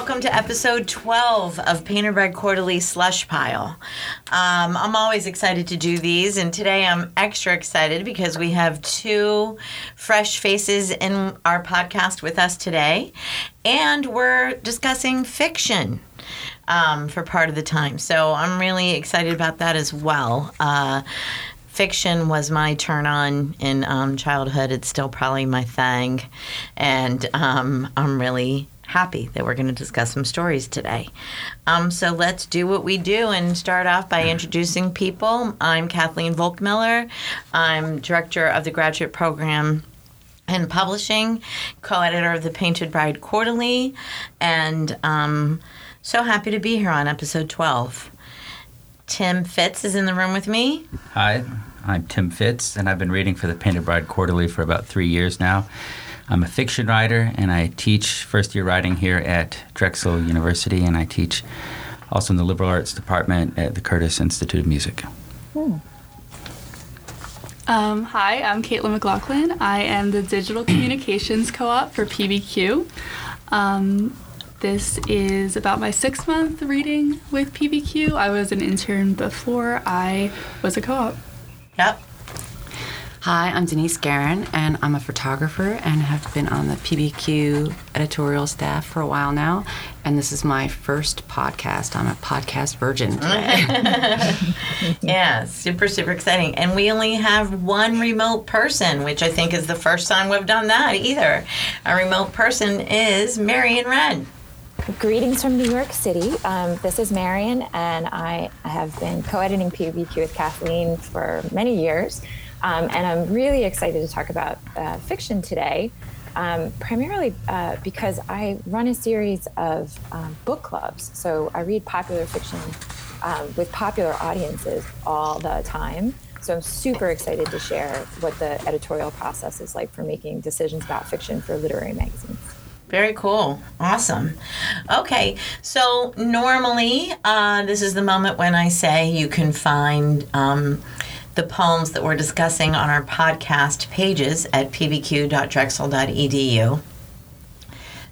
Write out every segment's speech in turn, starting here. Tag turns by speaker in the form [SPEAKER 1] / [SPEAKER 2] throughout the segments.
[SPEAKER 1] welcome to episode 12 of Painted Bride Quarterly Slush Pile. Um, I'm always excited to do these, and today I'm extra excited because we have two fresh faces in our podcast with us today, and we're discussing fiction. Um, for part of the time. So I'm really excited about that as well. Uh, fiction was my turn on in um, childhood. It's still probably my thing. And um, I'm really happy that we're going to discuss some stories today. Um, so let's do what we do and start off by introducing people. I'm Kathleen Volk Miller. I'm director of the graduate program in publishing, co editor of the Painted Bride Quarterly, and um, so happy to be here on episode 12. Tim Fitts is in the room with me.
[SPEAKER 2] Hi, I'm Tim Fitts, and I've been reading for the Painted Bride Quarterly for about three years now. I'm a fiction writer, and I teach first year writing here at Drexel University, and I teach also in the liberal arts department at the Curtis Institute of Music. Hmm.
[SPEAKER 3] Um, hi, I'm Caitlin McLaughlin. I am the digital communications co op for PBQ. Um, this is about my six month reading with PBQ. I was an intern before I was a co op.
[SPEAKER 1] Yep.
[SPEAKER 4] Hi, I'm Denise Guerin, and I'm a photographer and have been on the PBQ editorial staff for a while now. And this is my first podcast. I'm a podcast virgin today.
[SPEAKER 1] yeah, super, super exciting. And we only have one remote person, which I think is the first time we've done that either. A remote person is Marion Wrenn.
[SPEAKER 5] Greetings from New York City. Um, this is Marion, and I have been co editing PBQ with Kathleen for many years. Um, and I'm really excited to talk about uh, fiction today, um, primarily uh, because I run a series of um, book clubs. So I read popular fiction um, with popular audiences all the time. So I'm super excited to share what the editorial process is like for making decisions about fiction for literary magazines.
[SPEAKER 1] Very cool. Awesome. Okay, so normally uh, this is the moment when I say you can find um, the poems that we're discussing on our podcast pages at pbq.drexel.edu.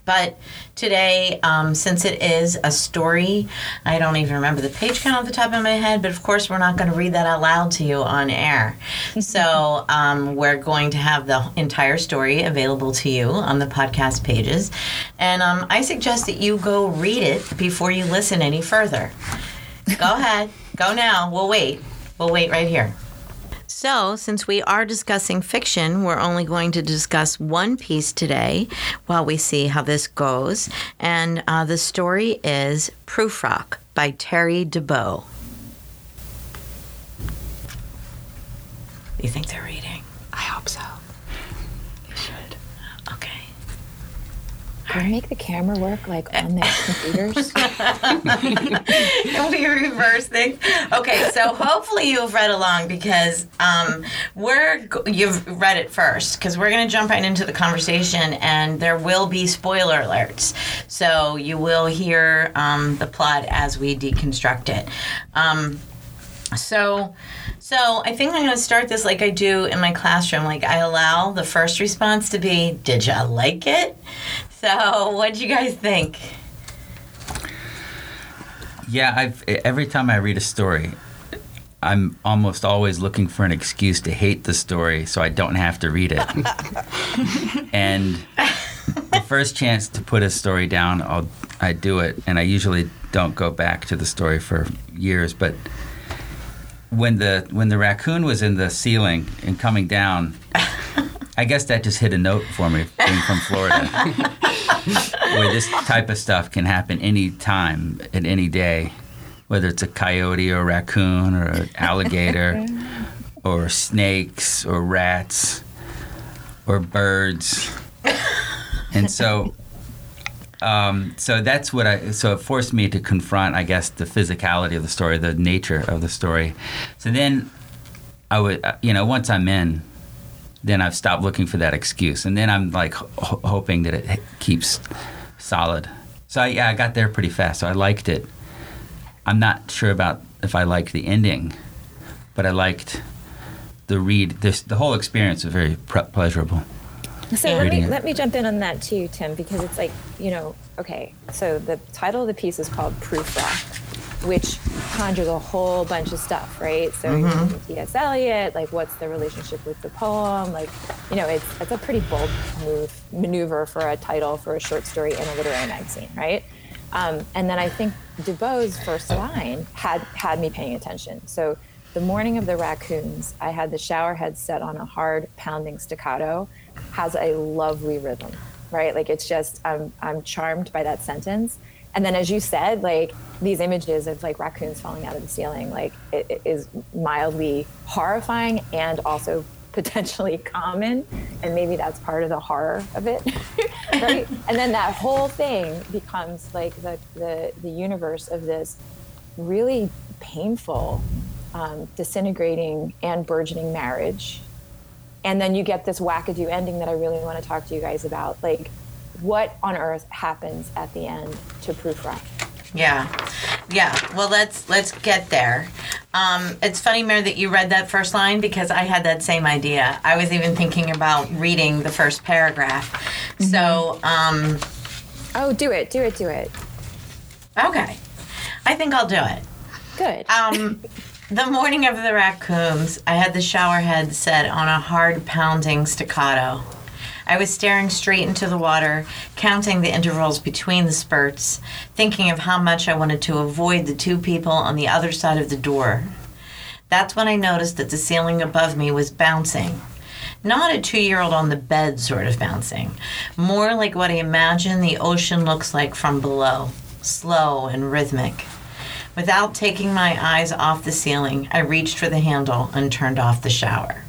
[SPEAKER 1] But today, um, since it is a story, I don't even remember the page count off the top of my head, but of course, we're not going to read that out loud to you on air. so, um, we're going to have the entire story available to you on the podcast pages. And um, I suggest that you go read it before you listen any further. Go ahead, go now. We'll wait. We'll wait right here. So, since we are discussing fiction, we're only going to discuss one piece today while we see how this goes. And uh, the story is Prufrock by Terry Dubow. You think they're reading?
[SPEAKER 4] I hope so.
[SPEAKER 5] Can we make the camera work like on their computers?
[SPEAKER 1] we reverse things. Okay, so hopefully you've read along because um, we're you've read it first because we're going to jump right into the conversation and there will be spoiler alerts. So you will hear um, the plot as we deconstruct it. Um, so, so I think I'm going to start this like I do in my classroom. Like I allow the first response to be, "Did you like it?" So, what do you guys think?
[SPEAKER 2] Yeah, I've every time I read a story, I'm almost always looking for an excuse to hate the story so I don't have to read it. and the first chance to put a story down, I'll I do it, and I usually don't go back to the story for years. But when the when the raccoon was in the ceiling and coming down, I guess that just hit a note for me being from Florida. where this type of stuff can happen any time at any day, whether it's a coyote or a raccoon or an alligator or snakes or rats or birds. And so um, so that's what I. So it forced me to confront, I guess, the physicality of the story, the nature of the story. So then, I would, uh, you know, once I'm in, then I've stopped looking for that excuse, and then I'm like ho- hoping that it keeps solid. So I, yeah, I got there pretty fast. So I liked it. I'm not sure about if I liked the ending, but I liked the read. This, the whole experience was very pre- pleasurable.
[SPEAKER 5] So let me, let me jump in on that too, Tim, because it's like, you know, okay, so the title of the piece is called Prufrock, which conjures a whole bunch of stuff, right? So thinking T.S. Eliot, like what's the relationship with the poem? Like, you know, it's it's a pretty bold move maneuver for a title for a short story in a literary magazine, right? Um, and then I think Dubow's first line had had me paying attention. So the morning of the raccoons, I had the shower head set on a hard pounding staccato, has a lovely rhythm, right? Like it's just I'm I'm charmed by that sentence. And then as you said, like these images of like raccoons falling out of the ceiling, like it, it is mildly horrifying and also potentially common. And maybe that's part of the horror of it right? And then that whole thing becomes like the the, the universe of this really painful um, disintegrating and burgeoning marriage. And then you get this wackadoo ending that i really want to talk to you guys about like what on earth happens at the end to Prufrock
[SPEAKER 1] Yeah, yeah. Well, let's let's get there. Um, it's funny, Mary, that you read that first line because I had that same idea. I was even thinking about reading the first paragraph. So, um,
[SPEAKER 5] oh do it do it do it
[SPEAKER 1] okay, I think I'll do it.
[SPEAKER 5] good
[SPEAKER 1] Um, the morning of the raccoons, I had the shower head set on a hard pounding staccato. I was staring straight into the water, counting the intervals between the spurts, thinking of how much I wanted to avoid the two people on the other side of the door. That's when I noticed that the ceiling above me was bouncing. Not a two year old on the bed sort of bouncing, more like what I imagine the ocean looks like from below, slow and rhythmic. Without taking my eyes off the ceiling, I reached for the handle and turned off the shower.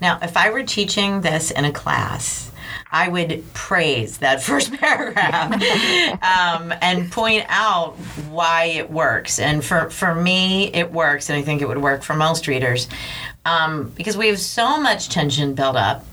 [SPEAKER 1] Now, if I were teaching this in a class, I would praise that first paragraph um, and point out why it works. And for, for me, it works, and I think it would work for most readers um, because we have so much tension built up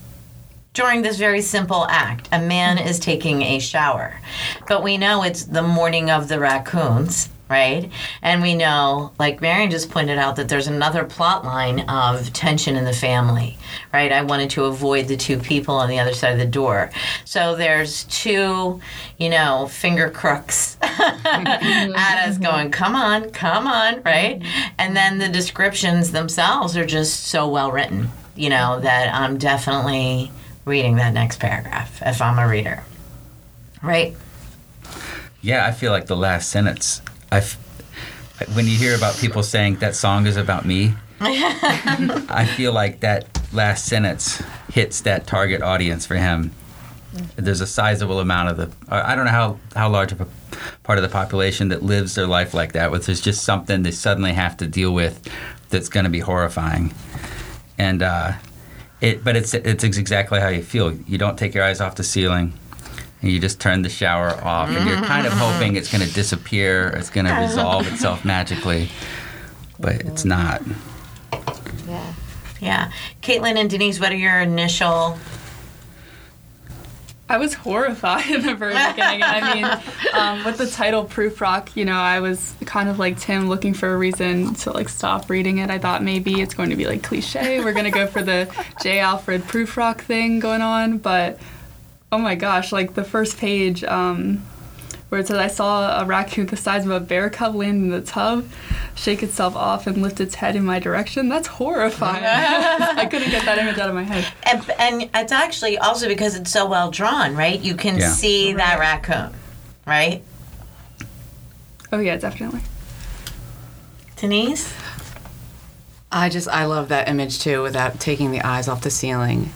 [SPEAKER 1] during this very simple act. A man is taking a shower, but we know it's the morning of the raccoons. Right, and we know, like Marion just pointed out, that there's another plot line of tension in the family. Right, I wanted to avoid the two people on the other side of the door, so there's two, you know, finger crooks at us, mm-hmm. going, "Come on, come on!" Right, and then the descriptions themselves are just so well written, you know, that I'm definitely reading that next paragraph if I'm a reader. Right?
[SPEAKER 2] Yeah, I feel like the last sentence. I, f- when you hear about people saying that song is about me, I feel like that last sentence hits that target audience for him. There's a sizable amount of the. I don't know how how large of a part of the population that lives their life like that. With there's just something they suddenly have to deal with that's going to be horrifying, and uh, it. But it's it's exactly how you feel. You don't take your eyes off the ceiling and you just turn the shower off and you're kind of hoping it's going to disappear it's going to resolve itself magically but it's not
[SPEAKER 5] yeah
[SPEAKER 1] Yeah. Caitlin and Denise, what are your initial
[SPEAKER 3] I was horrified in the very beginning. I mean, um, with the title Prufrock, you know, I was kind of like Tim looking for a reason to like stop reading it. I thought maybe it's going to be like cliche. We're going to go for the J. Alfred Prufrock thing going on. But oh my gosh, like the first page um, where it says, I saw a raccoon the size of a bear cub land in the tub, shake itself off and lift its head in my direction. That's horrifying. I couldn't get that image out of my head.
[SPEAKER 1] and, and it's actually also because it's so well drawn, right? You can
[SPEAKER 2] Yeah.
[SPEAKER 1] see that raccoon, right?
[SPEAKER 3] Oh, yeah, definitely.
[SPEAKER 1] Denise?
[SPEAKER 4] I just I love that image too, without taking the eyes off the ceiling,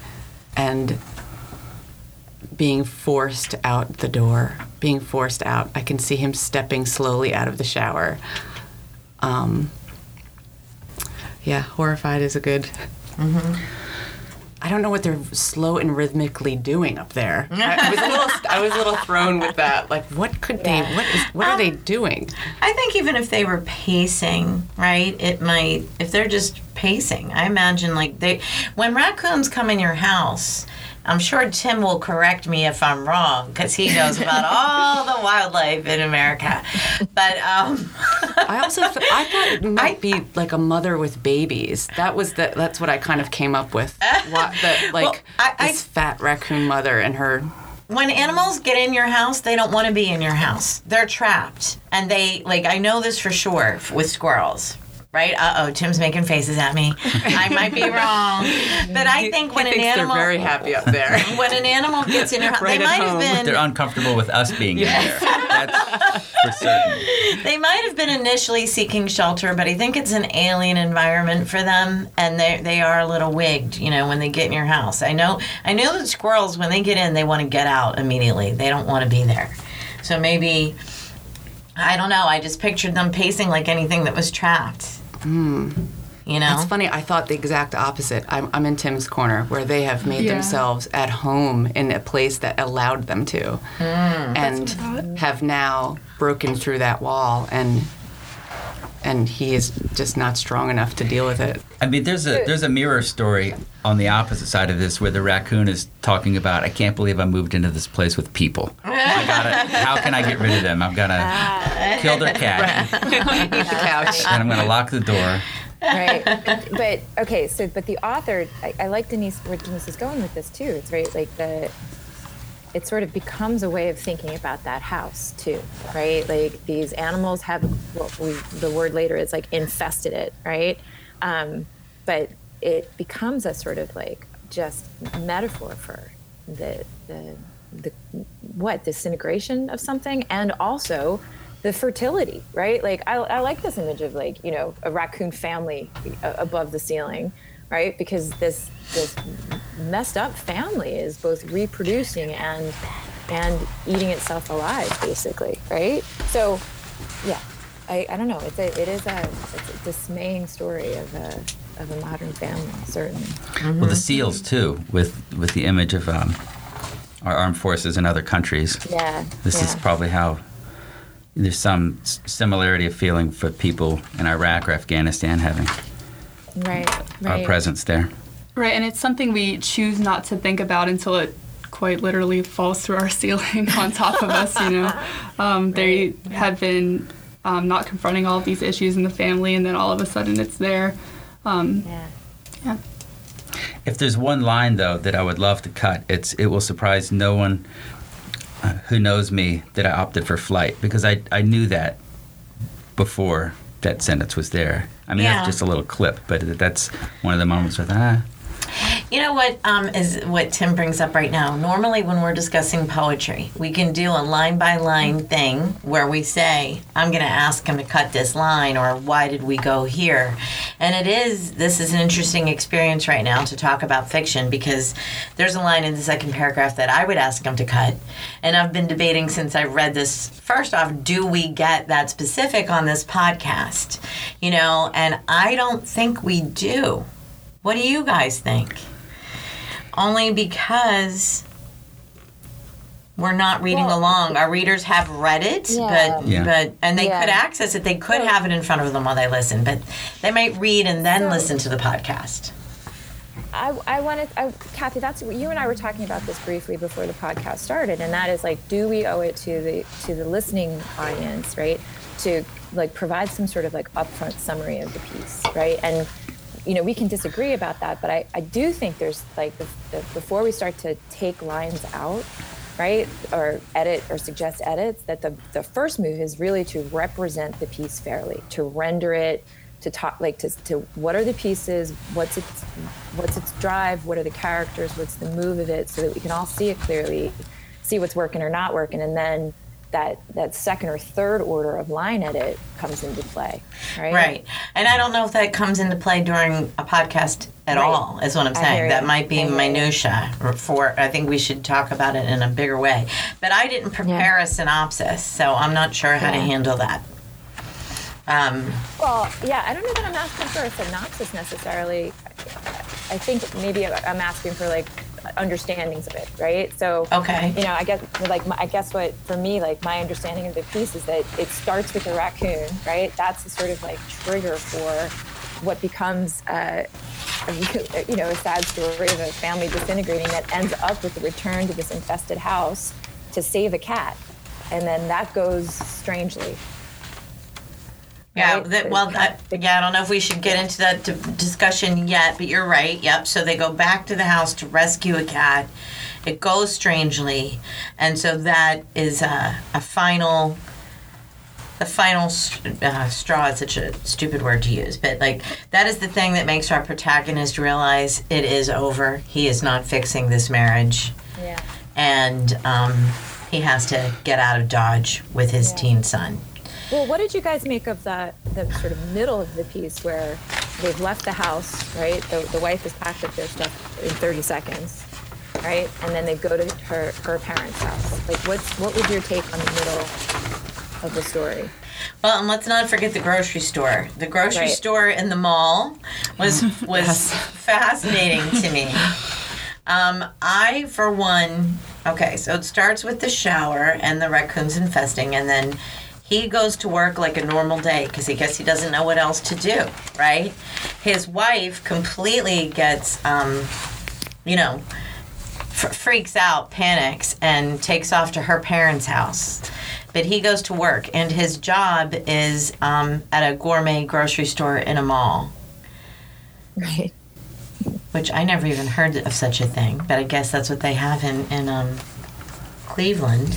[SPEAKER 4] and being forced out the door. Being forced out. I can see him stepping slowly out of the shower. Um, yeah, horrified is a good. I don't know what they're slow and rhythmically doing up there. I, I was a little, I was a little thrown with that. Like, what could they? What is? What are they doing?
[SPEAKER 1] I think even if they were pacing, right, it might, if they're just pacing, I imagine like they, when raccoons come in your house, I'm sure Tim will correct me if I'm wrong because he knows about all the wildlife in America. But um,
[SPEAKER 4] I also th- I thought it might be like a mother with babies. That was the that's what I kind of came up with. What, the, like
[SPEAKER 1] Well, I- I-
[SPEAKER 4] this fat raccoon mother and her
[SPEAKER 1] when animals get in your house, they don't want to be in your house. They're trapped. And they, like, I know this for sure with squirrels. Right? Uh oh, Tim's making faces at me. I might be wrong. But I think when
[SPEAKER 4] he
[SPEAKER 1] an animal
[SPEAKER 4] they're very happy up there.
[SPEAKER 1] when an animal gets in your house,
[SPEAKER 4] Right
[SPEAKER 1] they might
[SPEAKER 4] home.
[SPEAKER 1] have been
[SPEAKER 2] They're uncomfortable with us being in there. That's for certain.
[SPEAKER 1] they might have been initially seeking shelter, but I think it's an alien environment for them, and they they are a little wigged, you know, when they get in your house. I know I know that squirrels when they get in, they want to get out immediately. They don't want to be there. So maybe I don't know. I just pictured them pacing like anything that was trapped. Hmm. You know,
[SPEAKER 4] It's funny. I thought the exact opposite. I'm, I'm in Tim's corner, where they have made
[SPEAKER 3] Yeah.
[SPEAKER 4] themselves at home in a place that allowed them to, hmm. and have now broken through that wall, and and he is just not strong enough to deal with it.
[SPEAKER 2] I mean, there's a there's a mirror story on the opposite side of this where the raccoon is talking about, I can't believe I moved into this place with people. I gotta, how can I get rid of them? I'm gonna ah. kill their cat,
[SPEAKER 4] Eat the couch.
[SPEAKER 2] and I'm gonna lock the door.
[SPEAKER 5] right but okay so but the author I, I like denise where denise is going with this too it's right like the it sort of becomes a way of thinking about that house too right? Like these animals have well, we, the word later is like infested it right? Um, but it becomes a sort of like just metaphor for the the the what disintegration of something and also the fertility right? Like I, I like this image of like you know a raccoon family above the ceiling right? Because this this messed up family is both reproducing and and eating itself alive basically right? So yeah i, I don't know. It's a, it is a, it's a dismaying story of a of a modern family certainly.
[SPEAKER 2] Well, the seals too, with with the image of um, our armed forces in other countries.
[SPEAKER 5] yeah
[SPEAKER 2] This is probably how there's some similarity of feeling for people in Iraq or Afghanistan having
[SPEAKER 5] right
[SPEAKER 2] our presence there.
[SPEAKER 3] Right, and it's something we choose not to think about until it quite literally falls through our ceiling on top of us, you know. Um, They have been um, not confronting all of these issues in the family, and then all of a sudden it's there. Um,
[SPEAKER 5] yeah
[SPEAKER 3] yeah.
[SPEAKER 2] If there's one line though that I would love to cut, it's it will surprise no one uh, who knows me that I opted for flight because I I knew that before that sentence was there. I mean
[SPEAKER 1] Yeah.
[SPEAKER 2] that's just a little clip, but that's one of the moments with ah
[SPEAKER 1] You know what um, is what Tim brings up right now? Normally, when we're discussing poetry, we can do a line by line thing where we say, I'm going to ask him to cut this line, or why did we go here? And it is, this is an interesting experience right now to talk about fiction because there's a line in the second paragraph that I would ask him to cut. And I've been debating since I read this. First off, do we get that specific on this podcast? You know, and I don't think we do. What do you guys think? Only because we're not reading
[SPEAKER 5] Well-
[SPEAKER 1] along. Our readers have read it,
[SPEAKER 5] Yeah.
[SPEAKER 1] but
[SPEAKER 2] Yeah.
[SPEAKER 1] but and they
[SPEAKER 5] Yeah.
[SPEAKER 1] could access it. They could have it in front of them while they listen, but they might read and then
[SPEAKER 5] So-
[SPEAKER 1] listen to the podcast.
[SPEAKER 5] I, I wanted, I, Kathy, that's you and I were talking about this briefly before the podcast started, and that is like, do we owe it to the to the listening audience, right, to like provide some sort of like upfront summary of the piece, right? And you know, we can disagree about that, but I, I do think there's like the, the, before we start to take lines out, right, or edit or suggest edits, that the the first move is really to represent the piece fairly, to render it to talk like to, to what are the pieces what's its what's its drive what are the characters what's the move of it so that we can all see it clearly see what's working or not working and then that that second or third order of line edit comes into play right
[SPEAKER 1] Right. And I don't know if that comes into play during a podcast at
[SPEAKER 5] Right.
[SPEAKER 1] all, is what I'm saying. That might be
[SPEAKER 5] I hear you.
[SPEAKER 1] minutia for I think we should talk about it in a bigger way. But I didn't prepare a synopsis, so I'm not sure how to handle that. Um,
[SPEAKER 5] well yeah i don't know that i'm asking for a synopsis necessarily i think maybe i'm asking for like understandings of it right? So
[SPEAKER 1] Okay.
[SPEAKER 5] you know i guess like my, i guess what for me like my understanding of the piece is that it starts with a raccoon right? That's the sort of like trigger for what becomes uh, a, you know a sad story of a family disintegrating that ends up with the return to this infested house to save a cat. And then that goes strangely
[SPEAKER 1] Yeah,
[SPEAKER 5] right?
[SPEAKER 1] that, well, that, yeah, I don't know if we should get into that d- discussion yet, but you're right. Yep. So they go back to the house to rescue a cat. it goes strangely, and so that is a, a final. The final uh, straw is such a stupid word to use, but like that is the thing that makes our protagonist realize it is over. He is not fixing this marriage,
[SPEAKER 5] Yeah.
[SPEAKER 1] and um, he has to get out of Dodge with his
[SPEAKER 5] Yeah.
[SPEAKER 1] teen son.
[SPEAKER 5] Well, what did you guys make of that the sort of middle of the piece where they've left the house, right? The, the wife has packed up their stuff in 30 seconds, right? And then they go to her her parents' house. Like, what's what was your take on the middle of the story?
[SPEAKER 1] Well, and let's not forget the grocery store. The grocery
[SPEAKER 5] Right.
[SPEAKER 1] store in the mall was was fascinating to me. Um, I, for one, okay, so it starts with the shower and the raccoons infesting, and then he goes to work like a normal day because he guess he doesn't know what else to do, right? His wife completely gets, um, you know, f- freaks out, panics, and takes off to her parents' house. But he goes to work, and his job is um, at a gourmet grocery store in a mall,
[SPEAKER 5] Right.
[SPEAKER 1] which I never even heard of such a thing. But I guess that's what they have in in um, Cleveland.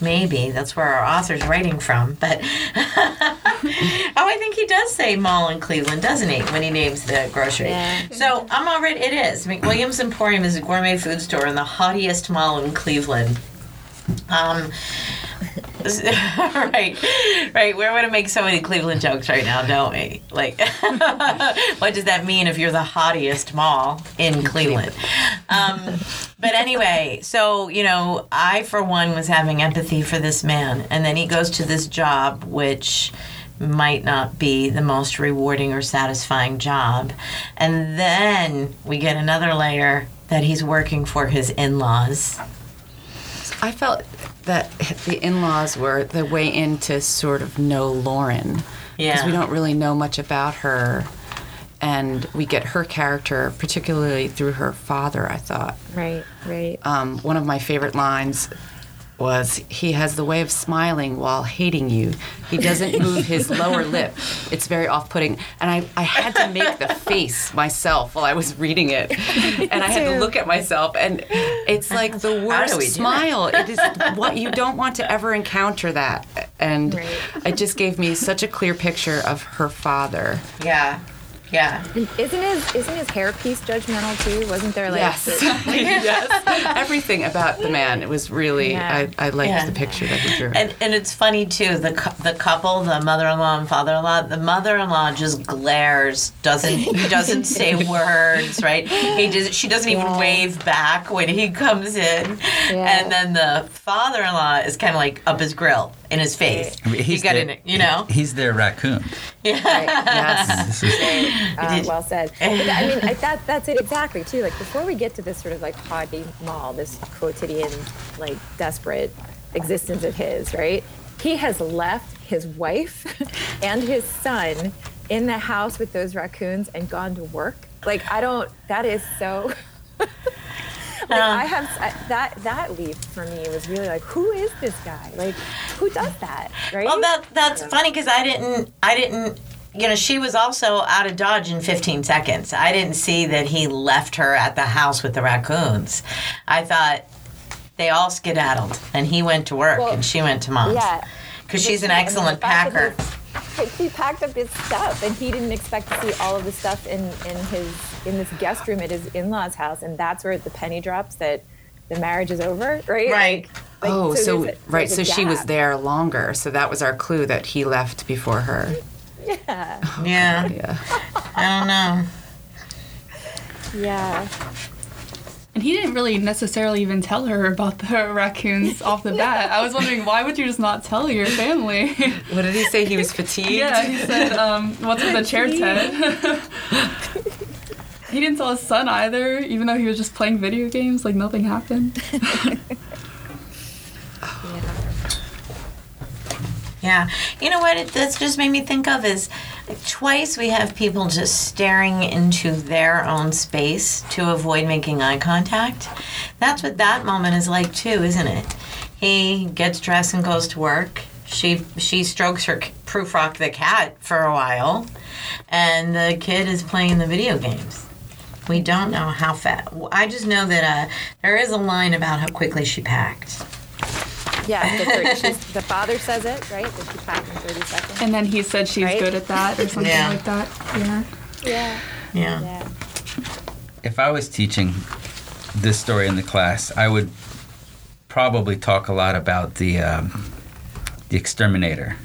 [SPEAKER 1] Maybe that's where our author's writing from. But oh, I think he does say mall in Cleveland, doesn't he? When he names the grocery.
[SPEAKER 5] Yeah.
[SPEAKER 1] So I'm already. It is McWilliams Emporium is a gourmet food store in the haughtiest mall in Cleveland. Um, right, right. We're going to make so many Cleveland jokes right now, don't we? Like, what does that mean if you're the haughtiest mall in Cleveland? Um, but anyway, so you know, I for one was having empathy for this man, and then he goes to this job which might not be the most rewarding or satisfying job, and then we get another layer that he's working for his in-laws.
[SPEAKER 4] I felt that the in-laws were the way in to sort of know Lauren
[SPEAKER 1] Yeah.
[SPEAKER 4] because we don't really know much about her, and we get her character particularly through her father. I thought
[SPEAKER 5] Right. Right.
[SPEAKER 4] um, one of my favorite lines was he has the way of smiling while hating you. He doesn't move his lower lip. It's very off-putting, and I, I had to make the face myself while I was reading it, and I had to look at myself, and it's like the worst
[SPEAKER 1] do we do that?
[SPEAKER 4] smile. It is what you don't want to ever encounter that, and
[SPEAKER 5] Right.
[SPEAKER 4] it just gave me such a clear picture of her father.
[SPEAKER 1] Yeah, yeah.
[SPEAKER 5] And isn't his isn't his hairpiece judgmental too? Wasn't there like
[SPEAKER 4] Yes, yes. Everything about the man. It was really.
[SPEAKER 5] Yeah.
[SPEAKER 4] I, I liked
[SPEAKER 1] Yeah.
[SPEAKER 4] the picture that he drew.
[SPEAKER 1] And, and it's funny too. The cou- the couple, the mother-in-law and father-in-law. The mother-in-law just glares, doesn't he doesn't say words, right? He just she doesn't even
[SPEAKER 5] Yeah.
[SPEAKER 1] wave back when he comes in.
[SPEAKER 5] Yeah.
[SPEAKER 1] And then the father-in-law is kind of like up his grill in his face.
[SPEAKER 2] I mean,
[SPEAKER 1] He got
[SPEAKER 2] their,
[SPEAKER 1] in, you know.
[SPEAKER 2] He's their raccoon.
[SPEAKER 4] yes.
[SPEAKER 2] This is,
[SPEAKER 5] Uh, well said. But I mean, I, that that's it exactly too. Like before we get to this sort of like haughty mall, this quotidian, like desperate existence of his, right? He has left his wife and his son in the house with those raccoons and gone to work. Like I don't. That is so. Like uh. I have I, that that leap for me was really like, who is this guy? Like, who does that? Right?
[SPEAKER 1] Well, that that's funny because I didn't I didn't. You know, she was also out of Dodge in 15 seconds. I didn't see that he left her at the house with the raccoons. I thought they all skedaddled and he went to work
[SPEAKER 5] Well,
[SPEAKER 1] and she went to mom's.
[SPEAKER 5] yeah.
[SPEAKER 1] Because she's an excellent packer.
[SPEAKER 5] He, he packed up his stuff, and he didn't expect to see all of the stuff in, in his in this guest room at his in-laws' house, and that's where the penny drops that the marriage is over, right?
[SPEAKER 1] Right.
[SPEAKER 5] Like,
[SPEAKER 4] oh, so,
[SPEAKER 5] there's a-
[SPEAKER 4] right. So
[SPEAKER 5] a
[SPEAKER 4] she was there longer. So that was our clue that he left before her.
[SPEAKER 5] Yeah,
[SPEAKER 1] Yeah.
[SPEAKER 4] Yeah.
[SPEAKER 1] I don't know.
[SPEAKER 5] yeah.
[SPEAKER 3] And he didn't really necessarily even tell her about the raccoons off the bat. I was wondering why would you just not tell your family?
[SPEAKER 4] What did he say? He was fatigued.
[SPEAKER 3] yeah, he said, um, "What's with the chair, Ted?" he didn't tell his son either, even though he was just playing video games. Like nothing happened.
[SPEAKER 1] Yeah. You know what? It, that's just made me think of is twice we have people just staring into their own space to avoid making eye contact. That's what that moment is like too, isn't it? He gets dressed and goes to work. She she strokes her Prufrock the cat for a while, and the kid is playing the video games. We don't know how fast. I just know that uh, there is a line about how quickly she packed.
[SPEAKER 5] Yeah, the, the father says it, right? That she packed in 30 seconds.
[SPEAKER 3] And then he said she's
[SPEAKER 5] Right?
[SPEAKER 3] good at that or something
[SPEAKER 1] Yeah.
[SPEAKER 3] like that. Yeah.
[SPEAKER 5] Yeah.
[SPEAKER 1] Yeah.
[SPEAKER 5] Yeah.
[SPEAKER 2] If I was teaching this story in the class, I would probably talk a lot about the um, the exterminator.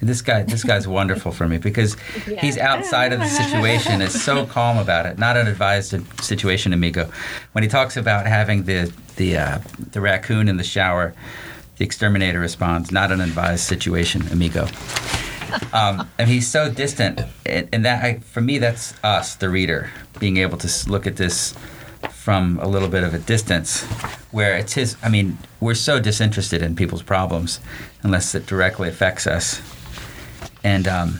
[SPEAKER 2] This guy, this guy's wonderful for me because he's outside of the situation. Is so calm about it. Not an advised situation, amigo. When he talks about having the the uh, the raccoon in the shower, the exterminator responds, "Not an advised situation, amigo." Um, and he's so distant, and, and that I, for me, that's us, the reader, being able to look at this from a little bit of a distance, where it's his. I mean, we're so disinterested in people's problems, unless it directly affects us. And um,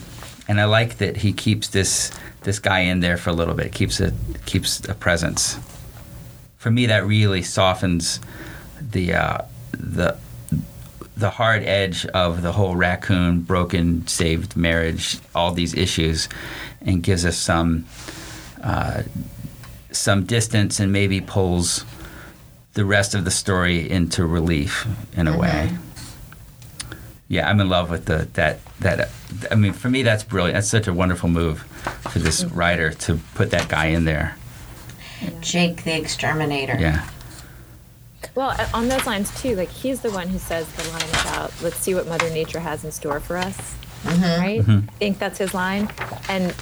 [SPEAKER 2] and I like that he keeps this this guy in there for a little bit, keeps a keeps a presence. For me, that really softens the uh, the the hard edge of the whole raccoon broken saved marriage all these issues and gives us some uh, some distance and maybe pulls the rest of the story into relief in a way yeah i'm in love with the that that i mean for me that's brilliant. That's such a wonderful move for this mm-hmm. writer to put that guy in there.
[SPEAKER 1] Jake the exterminator.
[SPEAKER 2] yeah.
[SPEAKER 5] Well, uh, on those lines too, like he's the one who says the line about "Let's see what Mother Nature has in store for us," mm-hmm. right? I think that's his line, and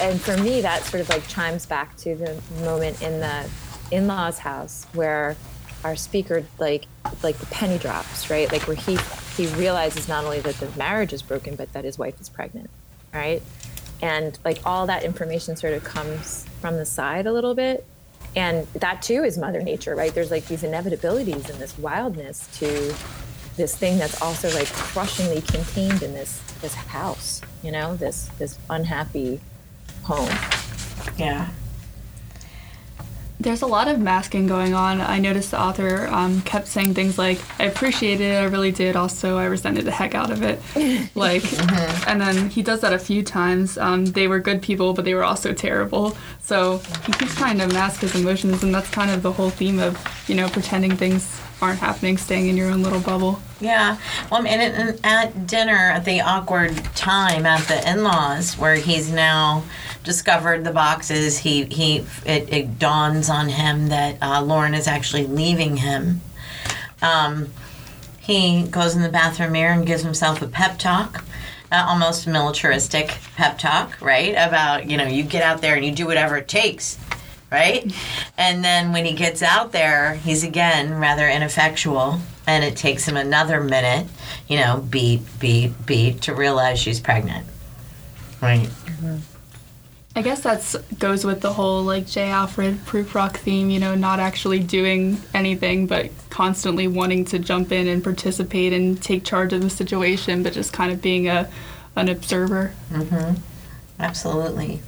[SPEAKER 5] and for me, that sort of like chimes back to the moment in the in-laws' house where our speaker like like the penny drops, right? Like where he he realizes not only that the marriage is broken, but that his wife is pregnant, right? And like all that information sort of comes from the side a little bit and that too is mother nature right there's like these inevitabilities and this wildness to this thing that's also like crushingly contained in this this house you know this this unhappy home
[SPEAKER 1] Yeah.
[SPEAKER 3] There's a lot of masking going on. I noticed the author um, kept saying things like, I appreciate it, I really did. Also, I resented the heck out of it. Like, and then he does that a few times. Um, they were good people, but they were also terrible. So he keeps trying to mask his emotions, and that's kind of the whole theme of, you know, pretending things aren't happening, staying in your own little bubble.
[SPEAKER 1] Yeah. Well, and, and at dinner, at the awkward time at the in-laws, where he's now discovered the boxes, he he it, it dawns on him that uh, Lauren is actually leaving him. Um, he goes in the bathroom mirror and gives himself a pep talk. Uh, almost militaristic pep talk, right? About, you know, you get out there and you do whatever it takes, right? And then when he gets out there, he's again rather ineffectual, and it takes him another minute, you know, beat, beat, beat to realize she's pregnant. Right.
[SPEAKER 3] I guess that's goes with the whole like J. Alfred Prufrock theme, you know, not actually doing anything but constantly wanting to jump in and participate and take charge of the situation, but just kind of being a an observer. Mm-hmm.
[SPEAKER 1] Absolutely.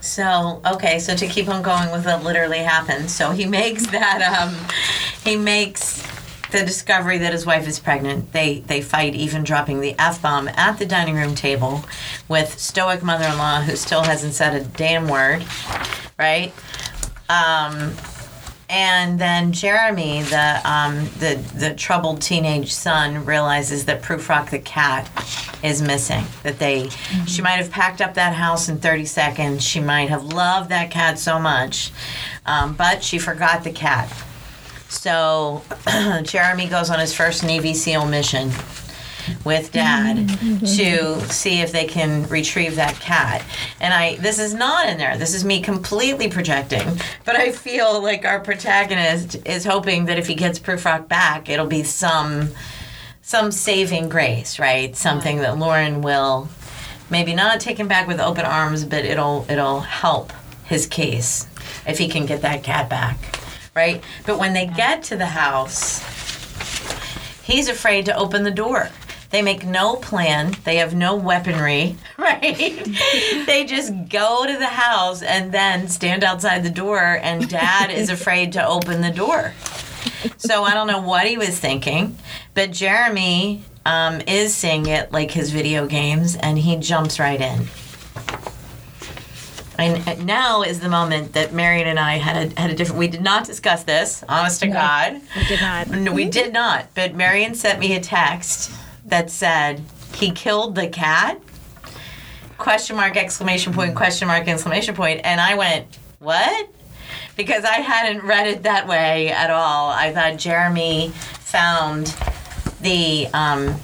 [SPEAKER 1] So okay, so to keep on going with what literally happened, so he makes that um, he makes the discovery that his wife is pregnant. They they fight, even dropping the f bomb at the dining room table, with stoic mother-in-law who still hasn't said a damn word, right? Um, and then Jeremy, the um, the the troubled teenage son, realizes that Prufrock the cat is missing. That they, she might have packed up that house in 30 seconds. She might have loved that cat so much, um, but she forgot the cat. So Jeremy goes on his first Navy SEAL mission with mm-hmm, dad mm-hmm. to see if they can retrieve that cat. And I this is not in there. This is me completely projecting. But I feel like our protagonist is hoping that if he gets Prufrock back, it'll be some some saving grace, right? Something that Lauren will maybe not take him back with open arms, but it'll it'll help his case if he can get that cat back. Right? But when they get to the house, he's afraid to open the door. They make no plan. They have no weaponry, right? they just go to the house and then stand outside the door, and dad is afraid to open the door. So I don't know what he was thinking, but Jeremy um, is seeing it like his video games, and he jumps right in. And now is the moment that Marion and I had a, had a different. We did not discuss this, honest to God.
[SPEAKER 5] We did not.
[SPEAKER 1] No, we did not. But Marion sent me a text that said he killed the cat. Question mark exclamation point question mark exclamation point and I went what? Because I hadn't read it that way at all. I thought Jeremy found the um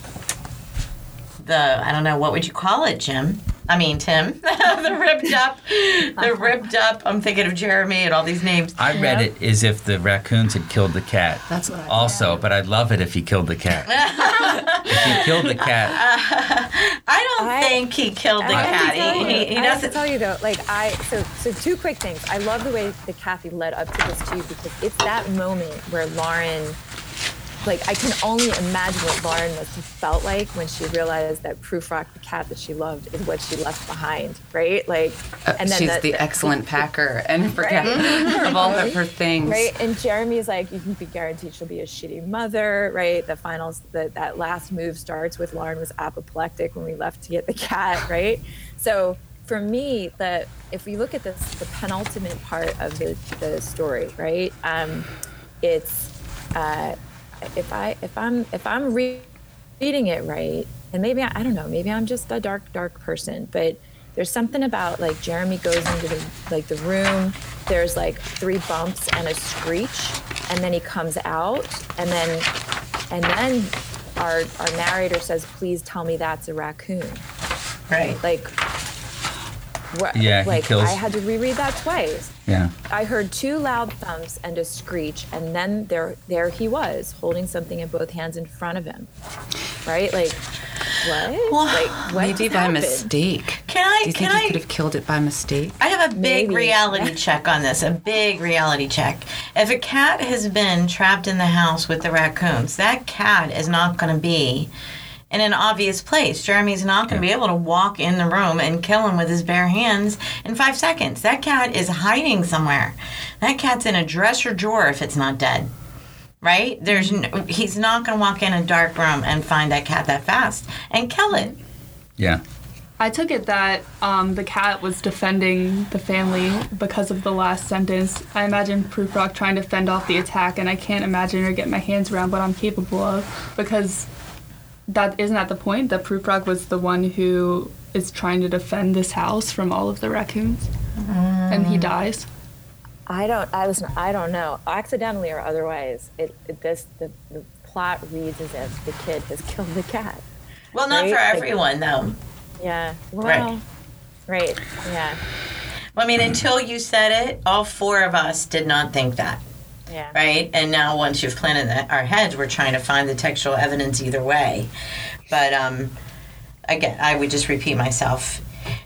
[SPEAKER 1] the I don't know what would you call it, Jim? I mean Tim, the ripped up, the uh-huh. ripped up. I'm thinking of Jeremy and all these names.
[SPEAKER 2] I read it as if the raccoons had killed the cat.
[SPEAKER 4] That's what I
[SPEAKER 2] Also, but I'd love it if he killed the cat. if he killed the cat,
[SPEAKER 1] I don't
[SPEAKER 5] I-
[SPEAKER 1] think he killed the
[SPEAKER 5] I
[SPEAKER 1] cat.
[SPEAKER 5] to
[SPEAKER 1] He,
[SPEAKER 5] you,
[SPEAKER 1] he, he
[SPEAKER 5] I have to tell you though, like I so so two quick things. I love the way that Kathy led up to this too because it's that moment where Lauren, like I can only imagine what Lauren must have felt like when she realized that Prufrock, the cat that she loved, is what she left behind, right? Like,
[SPEAKER 4] Uh, she's the, excellent packer and forget of all of her things.
[SPEAKER 5] Right, and Jeremy's like, you can be guaranteed she'll be a shitty mother, right? The finals, the, that last move starts with Lauren was apoplectic when we left to get the cat, right? So for me, the if we look at this, the penultimate part of the, the story, right? Um, it's uh, if I if I'm if I'm re- reading it right, and maybe I, I don't know, maybe I'm just a dark dark person, but there's something about like Jeremy goes into the like the room. There's like three bumps and a screech, and then he comes out, and then and then our our narrator says, "Please tell me that's a raccoon."
[SPEAKER 1] Right.
[SPEAKER 5] Like. What,
[SPEAKER 2] Yeah, he
[SPEAKER 5] like
[SPEAKER 2] kills-
[SPEAKER 5] I had to reread that twice.
[SPEAKER 2] yeah.
[SPEAKER 5] I heard two loud thumps and a screech, and then there, there he was, holding something in both hands in front of him. Right? Like, what?
[SPEAKER 1] Well,
[SPEAKER 5] like, what
[SPEAKER 4] Maybe by
[SPEAKER 5] happened?
[SPEAKER 4] mistake.
[SPEAKER 1] Can I?
[SPEAKER 4] Do you
[SPEAKER 1] can
[SPEAKER 4] think
[SPEAKER 1] I?
[SPEAKER 4] he could have killed it by mistake?
[SPEAKER 1] I have a big
[SPEAKER 5] Maybe.
[SPEAKER 1] reality check on this. A big reality check. If a cat has been trapped in the house with the raccoons, that cat is not going to be in an obvious place. Jeremy's not going to be able to walk in the room and kill him with his bare hands in five seconds. That cat is hiding somewhere. That cat's in a dresser drawer if it's not dead. Right? There's no, he's not going to walk in a dark room and find that cat that fast and kill it.
[SPEAKER 2] Yeah.
[SPEAKER 3] I took it that um, the cat was defending the family because of the last sentence. I imagine Prufrock trying to fend off the attack, and I can't imagine or get my hands around what I'm capable of because that isn't at the point that Prufrock was the one who is trying to defend this house from all of the raccoons, and he mm. dies.
[SPEAKER 5] I don't. I listen. I don't know. Accidentally or otherwise, it, it this the, the plot reads as if the kid has killed the cat.
[SPEAKER 1] Well, not
[SPEAKER 5] Right?
[SPEAKER 1] for everyone, though.
[SPEAKER 5] Yeah. Well.
[SPEAKER 1] Right.
[SPEAKER 5] Right. Yeah.
[SPEAKER 1] Well, I mean, until you said it, all four of us did not think that,
[SPEAKER 5] Yeah.
[SPEAKER 1] right? And now, once you've planted that, our heads, we're trying to find the textual evidence either way. But um, again, I would just repeat myself.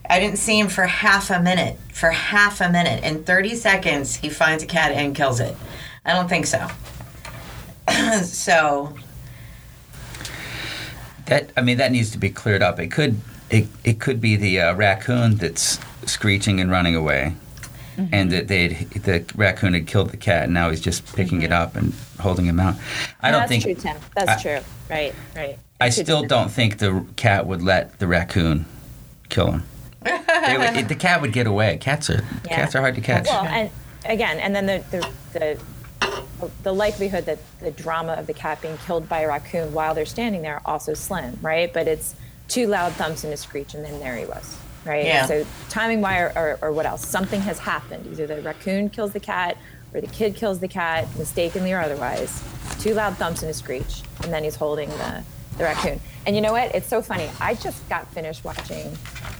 [SPEAKER 1] I didn't see him for half a minute. For half a minute. In 30 seconds, he finds a cat and kills it. I don't think so. so,
[SPEAKER 2] That I mean that needs to be cleared up. It could it, it could be the uh, raccoon that's screeching and running away, Mm-hmm. and that they the raccoon had killed the cat, and now he's just picking it up and holding him out. I don't think
[SPEAKER 5] That's
[SPEAKER 2] think
[SPEAKER 5] true, Tim. That's
[SPEAKER 2] I-
[SPEAKER 5] true. Right. Right.
[SPEAKER 2] I still don't think the cat would let the raccoon kill him. Would, it, the cat would get away. Cats are
[SPEAKER 5] Yeah.
[SPEAKER 2] cats are hard to catch.
[SPEAKER 5] Well, and again, and then the the, the the likelihood that the drama of the cat being killed by a raccoon while they're standing there also slim, right? But it's two loud thumps and a screech, and then there he was, right?
[SPEAKER 1] Yeah.
[SPEAKER 5] So timing wire or, or what else? Something has happened. Either the raccoon kills the cat, or the kid kills the cat, mistakenly or otherwise. Two loud thumps and a screech, and then he's holding the the raccoon. And you know what? It's so funny. I just got finished watching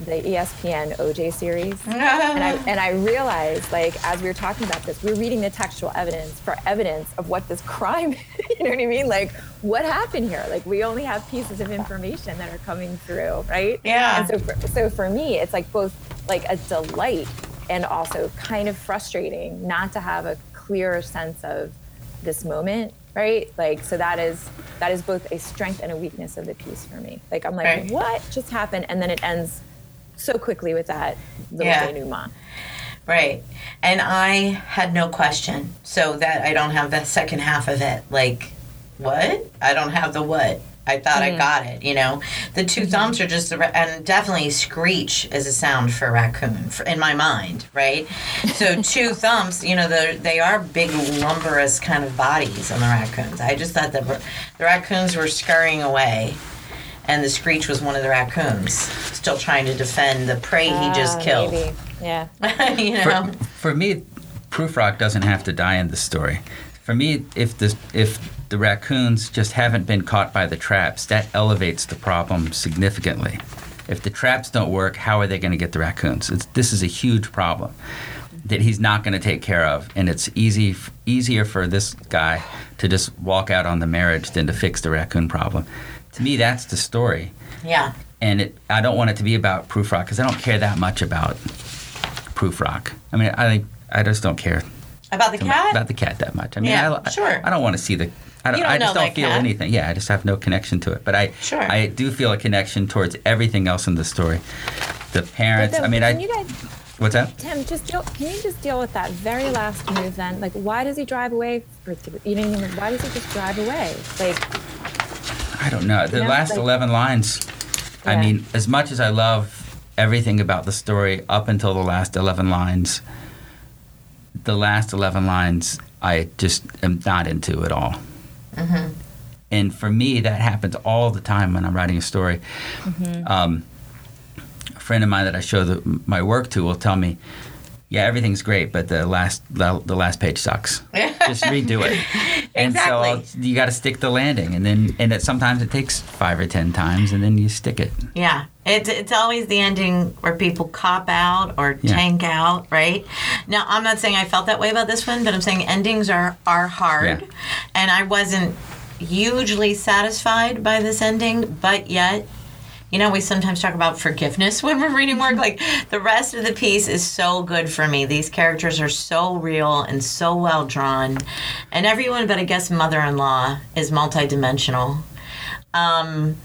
[SPEAKER 5] the ESPN OJ series, and I and I realized, like, as we were talking about this, we were reading the textual evidence for evidence of what this crime. you know what I mean? Like, what happened here? Like, we only have pieces of information that are coming through, right?
[SPEAKER 1] Yeah.
[SPEAKER 5] And so, for, so for me, it's like both like a delight and also kind of frustrating not to have a clearer sense of this moment right like so that is that is both a strength and a weakness of the piece for me like i'm like
[SPEAKER 1] Right.
[SPEAKER 5] what just happened and then it ends so quickly with that little
[SPEAKER 1] Yeah.
[SPEAKER 5] denouement
[SPEAKER 1] Right. And I had no question. So that I don't have the second half of it. Like, what? I don't have the what. I thought I got it. You know, the 2 thumbs are just the and definitely screech is a sound for raccoon for, in my mind, right? So two thumbs, you know, they they are big lumberous kind of bodies on the raccoons. I just thought that the raccoons were scurrying away. And the screech was one of the raccoons, still trying to defend the prey he just
[SPEAKER 5] Ah,
[SPEAKER 1] killed.
[SPEAKER 5] Maybe. Yeah.
[SPEAKER 1] you know,
[SPEAKER 2] For, for me, rock doesn't have to die in the story. For me, if the if the raccoons just haven't been caught by the traps, that elevates the problem significantly. If the traps don't work, how are they going to get the raccoons? It's, this is a huge problem that he's not going to take care of, and it's easy easier for this guy to just walk out on the marriage than to fix the raccoon problem. To me, that's the story
[SPEAKER 1] yeah.
[SPEAKER 2] and it, I don't want it to be about Prufrock because I don't care that much about Prufrock. I mean, I I just don't care
[SPEAKER 1] About the cat?
[SPEAKER 2] about the cat that much. I mean,
[SPEAKER 1] Yeah,
[SPEAKER 2] I,
[SPEAKER 1] sure.
[SPEAKER 2] I don't want to see the. I, don't,
[SPEAKER 1] You don't
[SPEAKER 2] I just don't feel
[SPEAKER 1] cat.
[SPEAKER 2] anything. Yeah, I just have no connection to it. But I,
[SPEAKER 1] Sure.
[SPEAKER 2] I do feel a connection towards everything else in the story. The parents.
[SPEAKER 5] But
[SPEAKER 2] I mean, I.
[SPEAKER 5] you guys,
[SPEAKER 2] what's that?
[SPEAKER 5] Tim, just deal, can you just deal with that very last move then? Like, why does he drive away? For you know, what I mean? why does he just drive away? Like,
[SPEAKER 2] I don't know. The
[SPEAKER 5] know,
[SPEAKER 2] last
[SPEAKER 5] like-
[SPEAKER 2] 11 lines, I mean, as much as I love everything about the story up until the last 11 lines, the last 11 lines, I just am not into at all. And for me, that happens all the time when I'm writing a story. Um, a friend of mine that I show the, my work to will tell me, yeah, everything's great, but the last the, the last page sucks. Just redo it. And so I'll, you got to stick the landing, and then and it, sometimes it takes five or ten times, and then you stick it.
[SPEAKER 1] Yeah, it's it's always the ending where people cop out or
[SPEAKER 2] Yeah.
[SPEAKER 1] tank out, right? Now, I'm not saying I felt that way about this one, but I'm saying endings are are hard,
[SPEAKER 2] Yeah.
[SPEAKER 1] and I wasn't hugely satisfied by this ending, but yet. You know, we sometimes talk about forgiveness when we're reading work. Like, the rest of the piece is so good for me. These characters are so real and so well drawn. And everyone but I guess mother in law is multidimensional. Um,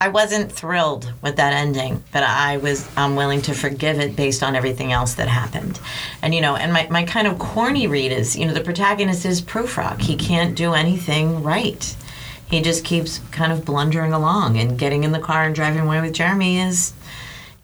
[SPEAKER 1] I wasn't thrilled with that ending, but I was I'm willing to forgive it based on everything else that happened. And you know, and my, my kind of corny read is, you know, the protagonist is Prufrock. He can't do anything right. He just keeps kind of blundering along and getting in the car and driving away with Jeremy is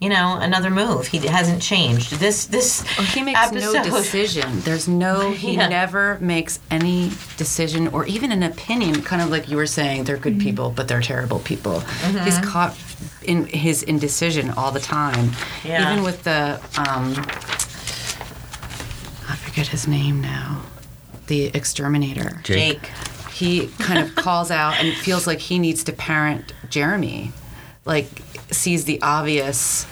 [SPEAKER 1] you know, another move. He hasn't changed. This this
[SPEAKER 4] Well, he makes
[SPEAKER 1] episode,
[SPEAKER 4] no decision. There's no, he
[SPEAKER 1] Yeah.
[SPEAKER 4] never makes any decision or even an opinion, kind of like you were saying, they're good people, but they're terrible people. He's caught in his indecision all the time.
[SPEAKER 1] Yeah.
[SPEAKER 4] Even with the, um, I forget his name now, the exterminator.
[SPEAKER 1] Jake.
[SPEAKER 4] He kind of calls out and feels like he needs to parent Jeremy, like sees the obvious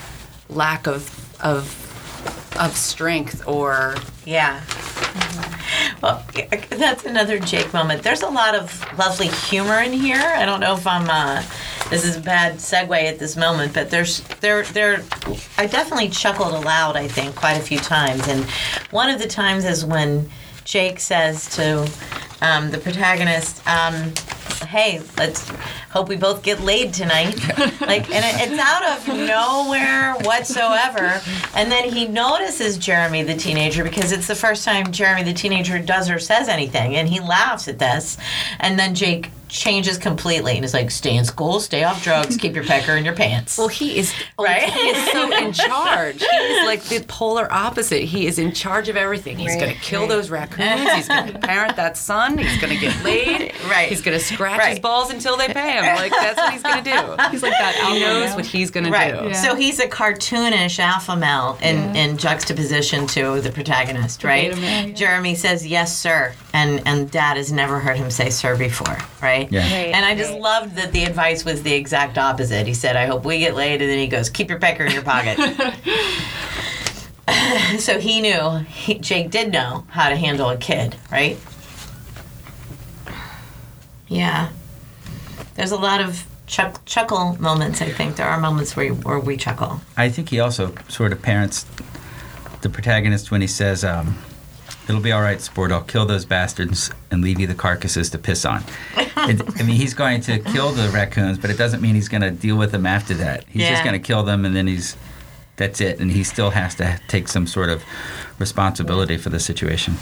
[SPEAKER 4] lack of of of strength or
[SPEAKER 1] Yeah. Well, that's another Jake moment. There's a lot of lovely humor in here. I don't know if I'm. Uh, this is a bad segue at this moment, but there's there there. I definitely chuckled aloud. I think quite a few times, and one of the times is when Jake says to um, the protagonist. Um, Hey, let's hope we both get laid tonight. Like, and it, it's out of nowhere whatsoever. And then he notices Jeremy, the teenager, because it's the first time Jeremy, the teenager, does or says anything. And he laughs at this. And then Jake changes completely and is like, stay in school, stay off drugs, keep your pecker in your pants.
[SPEAKER 4] well he is oh,
[SPEAKER 1] Right?
[SPEAKER 4] he is so in charge he is like the polar opposite he is in charge of everything he's going to kill those raccoons he's going to parent that son he's going to get laid
[SPEAKER 1] Right.
[SPEAKER 4] he's going to scratch
[SPEAKER 1] Right.
[SPEAKER 4] his balls until they pay him like that's what he's going to do
[SPEAKER 3] He's like that.
[SPEAKER 4] he knows
[SPEAKER 3] male.
[SPEAKER 4] what he's going to do
[SPEAKER 3] Yeah.
[SPEAKER 1] So he's a cartoonish alpha male in, in juxtaposition to the protagonist, right?
[SPEAKER 3] beta male, yeah.
[SPEAKER 1] Jeremy says yes, sir, and and Dad has never heard him say sir before, right?
[SPEAKER 2] Yeah.
[SPEAKER 5] Right,
[SPEAKER 1] And I just
[SPEAKER 5] right.
[SPEAKER 1] loved that the advice was the exact opposite. He said, "I hope we get laid," and then he goes, "Keep your pecker in your pocket." so he knew. He, Jake did know how to handle a kid, right? Yeah. There's a lot of chuck, chuckle moments. I think there are moments where where we chuckle.
[SPEAKER 2] I think he also sort of parents the protagonist when he says, um, "It'll be all right, sport. I'll kill those bastards and leave you the carcasses to piss on." It, I mean, he's going to kill the raccoons, but it doesn't mean he's going to deal with them after that. He's
[SPEAKER 1] Yeah.
[SPEAKER 2] just going to kill them, and then he's that's it. And he still has to take some sort of responsibility for the situation.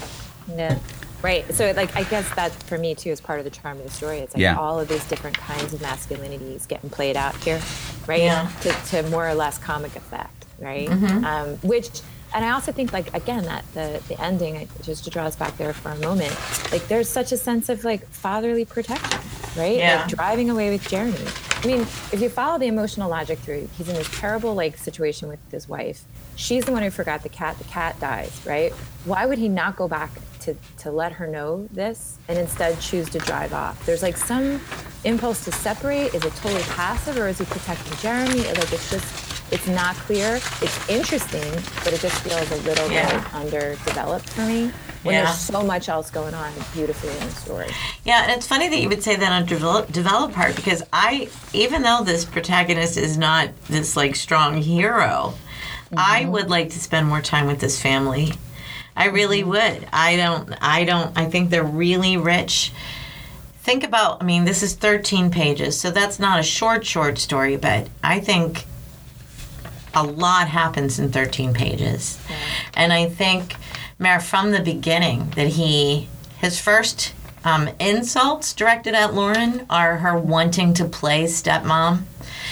[SPEAKER 5] Yeah. Right. So, like, I guess that for me too is part of the charm of the story. It's like
[SPEAKER 2] Yeah.
[SPEAKER 5] all of these different kinds of masculinities getting played out here, right?
[SPEAKER 1] Yeah.
[SPEAKER 5] To, to more or less comic effect, right?
[SPEAKER 1] Mm-hmm.
[SPEAKER 5] Um, which, and I also think, like, again, that the the ending, just to draw us back there for a moment, like, there's such a sense of like fatherly protection, right?
[SPEAKER 1] Yeah.
[SPEAKER 5] Like driving away with Jeremy. I mean, if you follow the emotional logic through, he's in this terrible like situation with his wife. She's the one who forgot the cat. The cat dies, right? Why would he not go back to, to let her know this and instead choose to drive off? There's like some impulse to separate. Is it totally passive or is he protecting Jeremy? Like it's just, it's not clear. It's interesting, but it just feels a little
[SPEAKER 1] Yeah.
[SPEAKER 5] bit underdeveloped for me when
[SPEAKER 1] Yeah.
[SPEAKER 5] there's so much else going on beautifully in the story.
[SPEAKER 1] Yeah, and it's funny that you would say that on develop develop part because I, even though this protagonist is not this like strong hero, I mm-hmm. would like to spend more time with this family. I really mm-hmm. would. I don't. I don't. I think they're really rich. Think about. I mean, this is 13 pages, so that's not a short short story, but I think a lot happens in 13 pages. And I think, Mayor, from the beginning, that he, his first um, insults directed at Lauren are her wanting to play stepmom,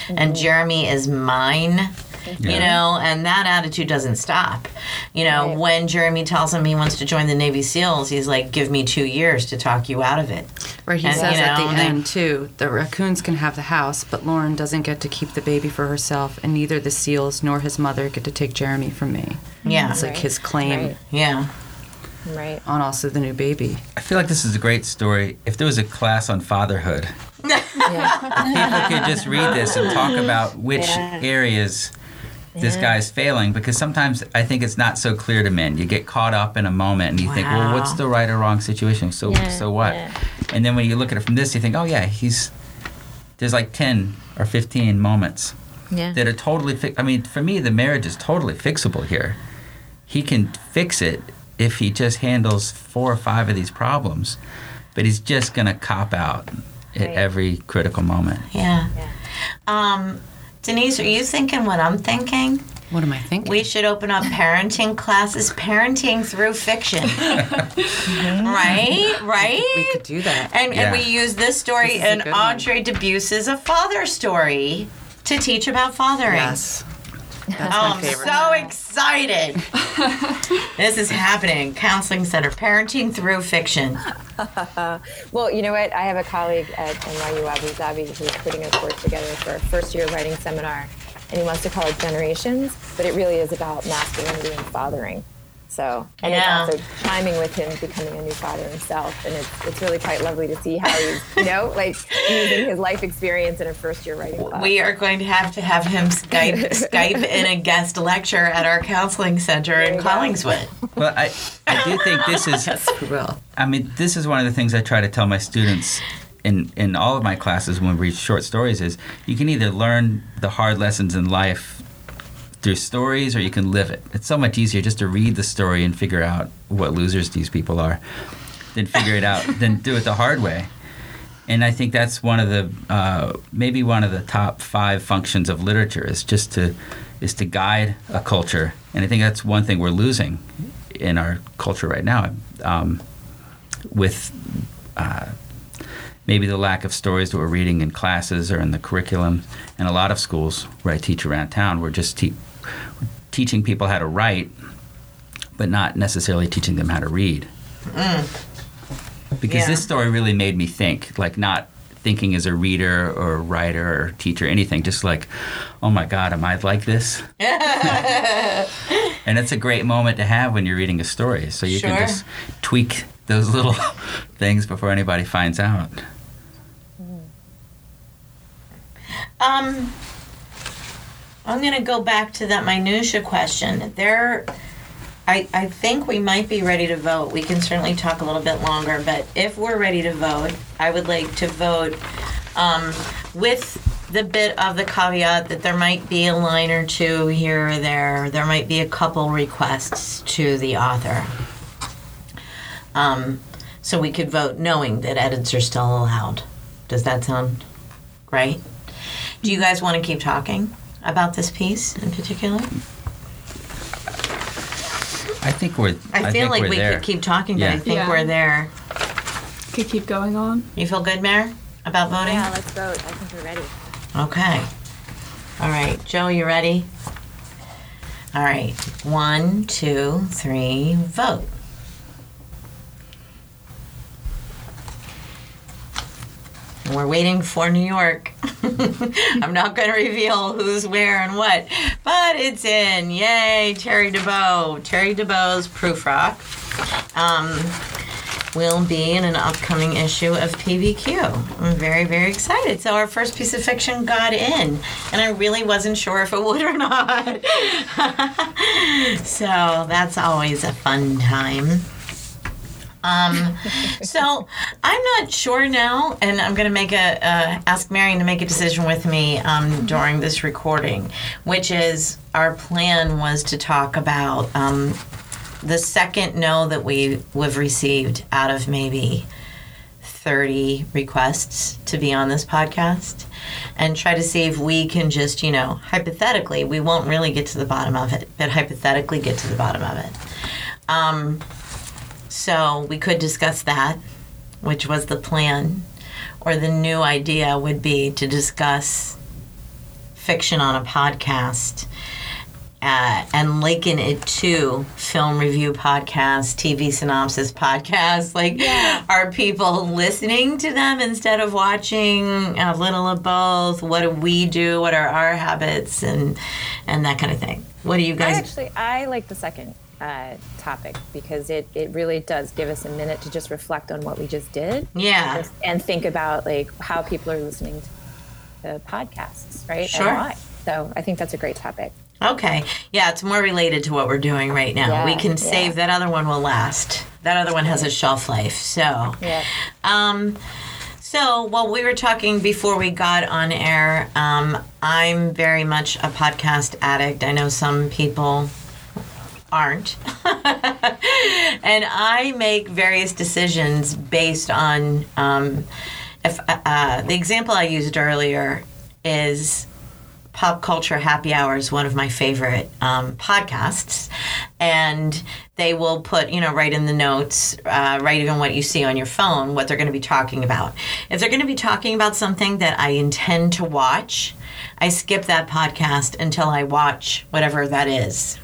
[SPEAKER 1] and Jeremy is mine. You
[SPEAKER 2] Yeah.
[SPEAKER 1] know, and that attitude doesn't stop. You know,
[SPEAKER 5] Right.
[SPEAKER 1] when Jeremy tells him he wants to join the Navy SEALs, he's like, "Give me two years to talk you out of it."
[SPEAKER 4] Right, he
[SPEAKER 1] And,
[SPEAKER 4] says
[SPEAKER 1] you
[SPEAKER 4] at
[SPEAKER 1] know,
[SPEAKER 4] the
[SPEAKER 1] they-
[SPEAKER 4] end too, the raccoons can have the house, but Lauren doesn't get to keep the baby for herself, and neither the seals nor his mother get to take Jeremy from me.
[SPEAKER 1] Yeah,
[SPEAKER 4] It's like his claim
[SPEAKER 5] Right.
[SPEAKER 1] yeah.
[SPEAKER 5] Right.
[SPEAKER 4] on also the new baby.
[SPEAKER 2] I feel like this is a great story. If there was a class on fatherhood, people could just read this and talk about which
[SPEAKER 1] Yeah.
[SPEAKER 2] areas this guy's failing because sometimes I think it's not so clear to men. You get caught up in a moment and you think, well, what's the right or wrong situation? So
[SPEAKER 5] Yeah,
[SPEAKER 2] so what?
[SPEAKER 5] yeah.
[SPEAKER 2] And then when you look at it from this, you think, oh yeah, he's there's like ten or fifteen moments
[SPEAKER 5] Yeah.
[SPEAKER 2] that are totally fi- I mean, for me, the marriage is totally fixable here. He can fix it if he just handles four or five of these problems, but he's just gonna cop out at
[SPEAKER 5] Right.
[SPEAKER 2] every critical moment.
[SPEAKER 1] Yeah.
[SPEAKER 5] Yeah.
[SPEAKER 1] Um, Denise, are you thinking what I'm thinking?
[SPEAKER 4] What am I thinking?
[SPEAKER 1] We should open up parenting classes, parenting through fiction. right? Right?
[SPEAKER 4] we could do that.
[SPEAKER 1] and,
[SPEAKER 2] Yeah.
[SPEAKER 1] and we use this story
[SPEAKER 4] This is a
[SPEAKER 1] and
[SPEAKER 4] good one.
[SPEAKER 1] Audrey A Father Story to teach about fathering.
[SPEAKER 4] yes. That's
[SPEAKER 1] Oh,
[SPEAKER 4] my
[SPEAKER 1] I'm
[SPEAKER 4] favorite.
[SPEAKER 1] so excited. this is happening. Counseling Center, parenting through fiction.
[SPEAKER 5] Well, you know what? I have a colleague at NYU, Abu Dhabi, who's putting a course together for a first year writing seminar. And he wants to call it Generations, but it really is about masculinity and fathering. So, and
[SPEAKER 1] Yeah.
[SPEAKER 5] it's also chiming with him becoming a new father himself. And it's, it's really quite lovely to see how he's, you know, like using his life experience in a first year writing class.
[SPEAKER 1] We are going to have to have him Skype Skype in a guest lecture at our counseling center in. Collingswood.
[SPEAKER 2] Well, I, I do think this is
[SPEAKER 4] Yes, we will.
[SPEAKER 2] I mean, this is one of the things I try to tell my students in, in all of my classes when we read short stories is you can either learn the hard lessons in life through stories or you can live it. It's so much easier just to read the story and figure out what losers these people are than figure it out, than do it the hard way. And I think that's one of the uh, maybe one of the top five functions of literature is just to is to guide a culture. And I think that's one thing we're losing in our culture right now. Um, with uh, maybe the lack of stories that we're reading in classes or in the curriculum. And a lot of schools where I teach around town, we're just te- teaching people how to write, but not necessarily teaching them how to read. Because
[SPEAKER 1] Yeah.
[SPEAKER 2] this story really made me think, like not thinking as a reader or writer or teacher, anything, just like, oh my God, am I like this? and it's a great moment to have when you're reading a story. So you
[SPEAKER 1] Sure.
[SPEAKER 2] can just tweak those little things before anybody finds out.
[SPEAKER 1] Um, I'm going to go back to that minutia question. There, I, I think we might be ready to vote. We can certainly talk a little bit longer, but if we're ready to vote, I would like to vote um, with the bit of the caveat that there might be a line or two here or there. There might be a couple requests to the author. Um, so we could vote knowing that edits are still allowed. Does that sound right? Do you guys want to keep talking about this piece in particular?
[SPEAKER 2] I think we're.
[SPEAKER 1] I, feel
[SPEAKER 2] think
[SPEAKER 1] like
[SPEAKER 2] we're there.
[SPEAKER 1] could keep talking, but I think
[SPEAKER 3] Yeah.
[SPEAKER 1] we're there.
[SPEAKER 3] Could keep going on.
[SPEAKER 1] You feel good, Mayor, about voting?
[SPEAKER 5] Yeah, let's vote. I think we're ready.
[SPEAKER 1] Okay. All right, Joe, you ready? All right. One, two, three, vote. We're waiting for New York. I'm not going to reveal who's where and what, but it's in. Yay, Terry Dubow. Terry Dubow's Proof Rock um, will be in an upcoming issue of PBQ. I'm very, very excited. So, our first piece of fiction got in, and I really wasn't sure if it would or not. so, that's always a fun time. Um, so I'm not sure now, and I'm going to make a uh, ask Marion to make a decision with me um, during this recording, which is our plan was to talk about um, the second no that we we've received out of maybe 30 requests to be on this podcast and try to see if we can just, you know, hypothetically, we won't really get to the bottom of it, but hypothetically get to the bottom of it. Um, so we could discuss that, which was the plan. Or the new idea would be to discuss fiction on a podcast uh, and liken it to film review podcasts, TV synopsis podcasts. Like, are people listening to them instead of watching a little of both? What do we do? What are our habits and and that kind of thing? What do you
[SPEAKER 5] I
[SPEAKER 1] guys?
[SPEAKER 5] actually I like the second uh, topic because it, it really does give us a minute to just reflect on what we just did
[SPEAKER 1] yeah.
[SPEAKER 5] just- and think about like how people are listening to podcasts, right?
[SPEAKER 1] Sure.
[SPEAKER 5] And why. So I think that's a great topic.
[SPEAKER 1] Okay. Yeah, it's more related to what we're doing right now.
[SPEAKER 5] Yeah,
[SPEAKER 1] we can
[SPEAKER 5] yeah.
[SPEAKER 1] save that other one will last. That other one has a shelf life. So,
[SPEAKER 5] Yeah.
[SPEAKER 1] um, so while we were talking before we got on air, um, I'm very much a podcast addict. I know some people aren't. and I make various decisions based on um, if uh, the example I used earlier is Pop Culture Happy Hour is one of my favorite um, podcasts, and they will put, you know, right in the notes, uh, right even what you see on your phone, what they're going to be talking about. If they're going to be talking about something that I intend to watch, I skip that podcast until I watch whatever that is.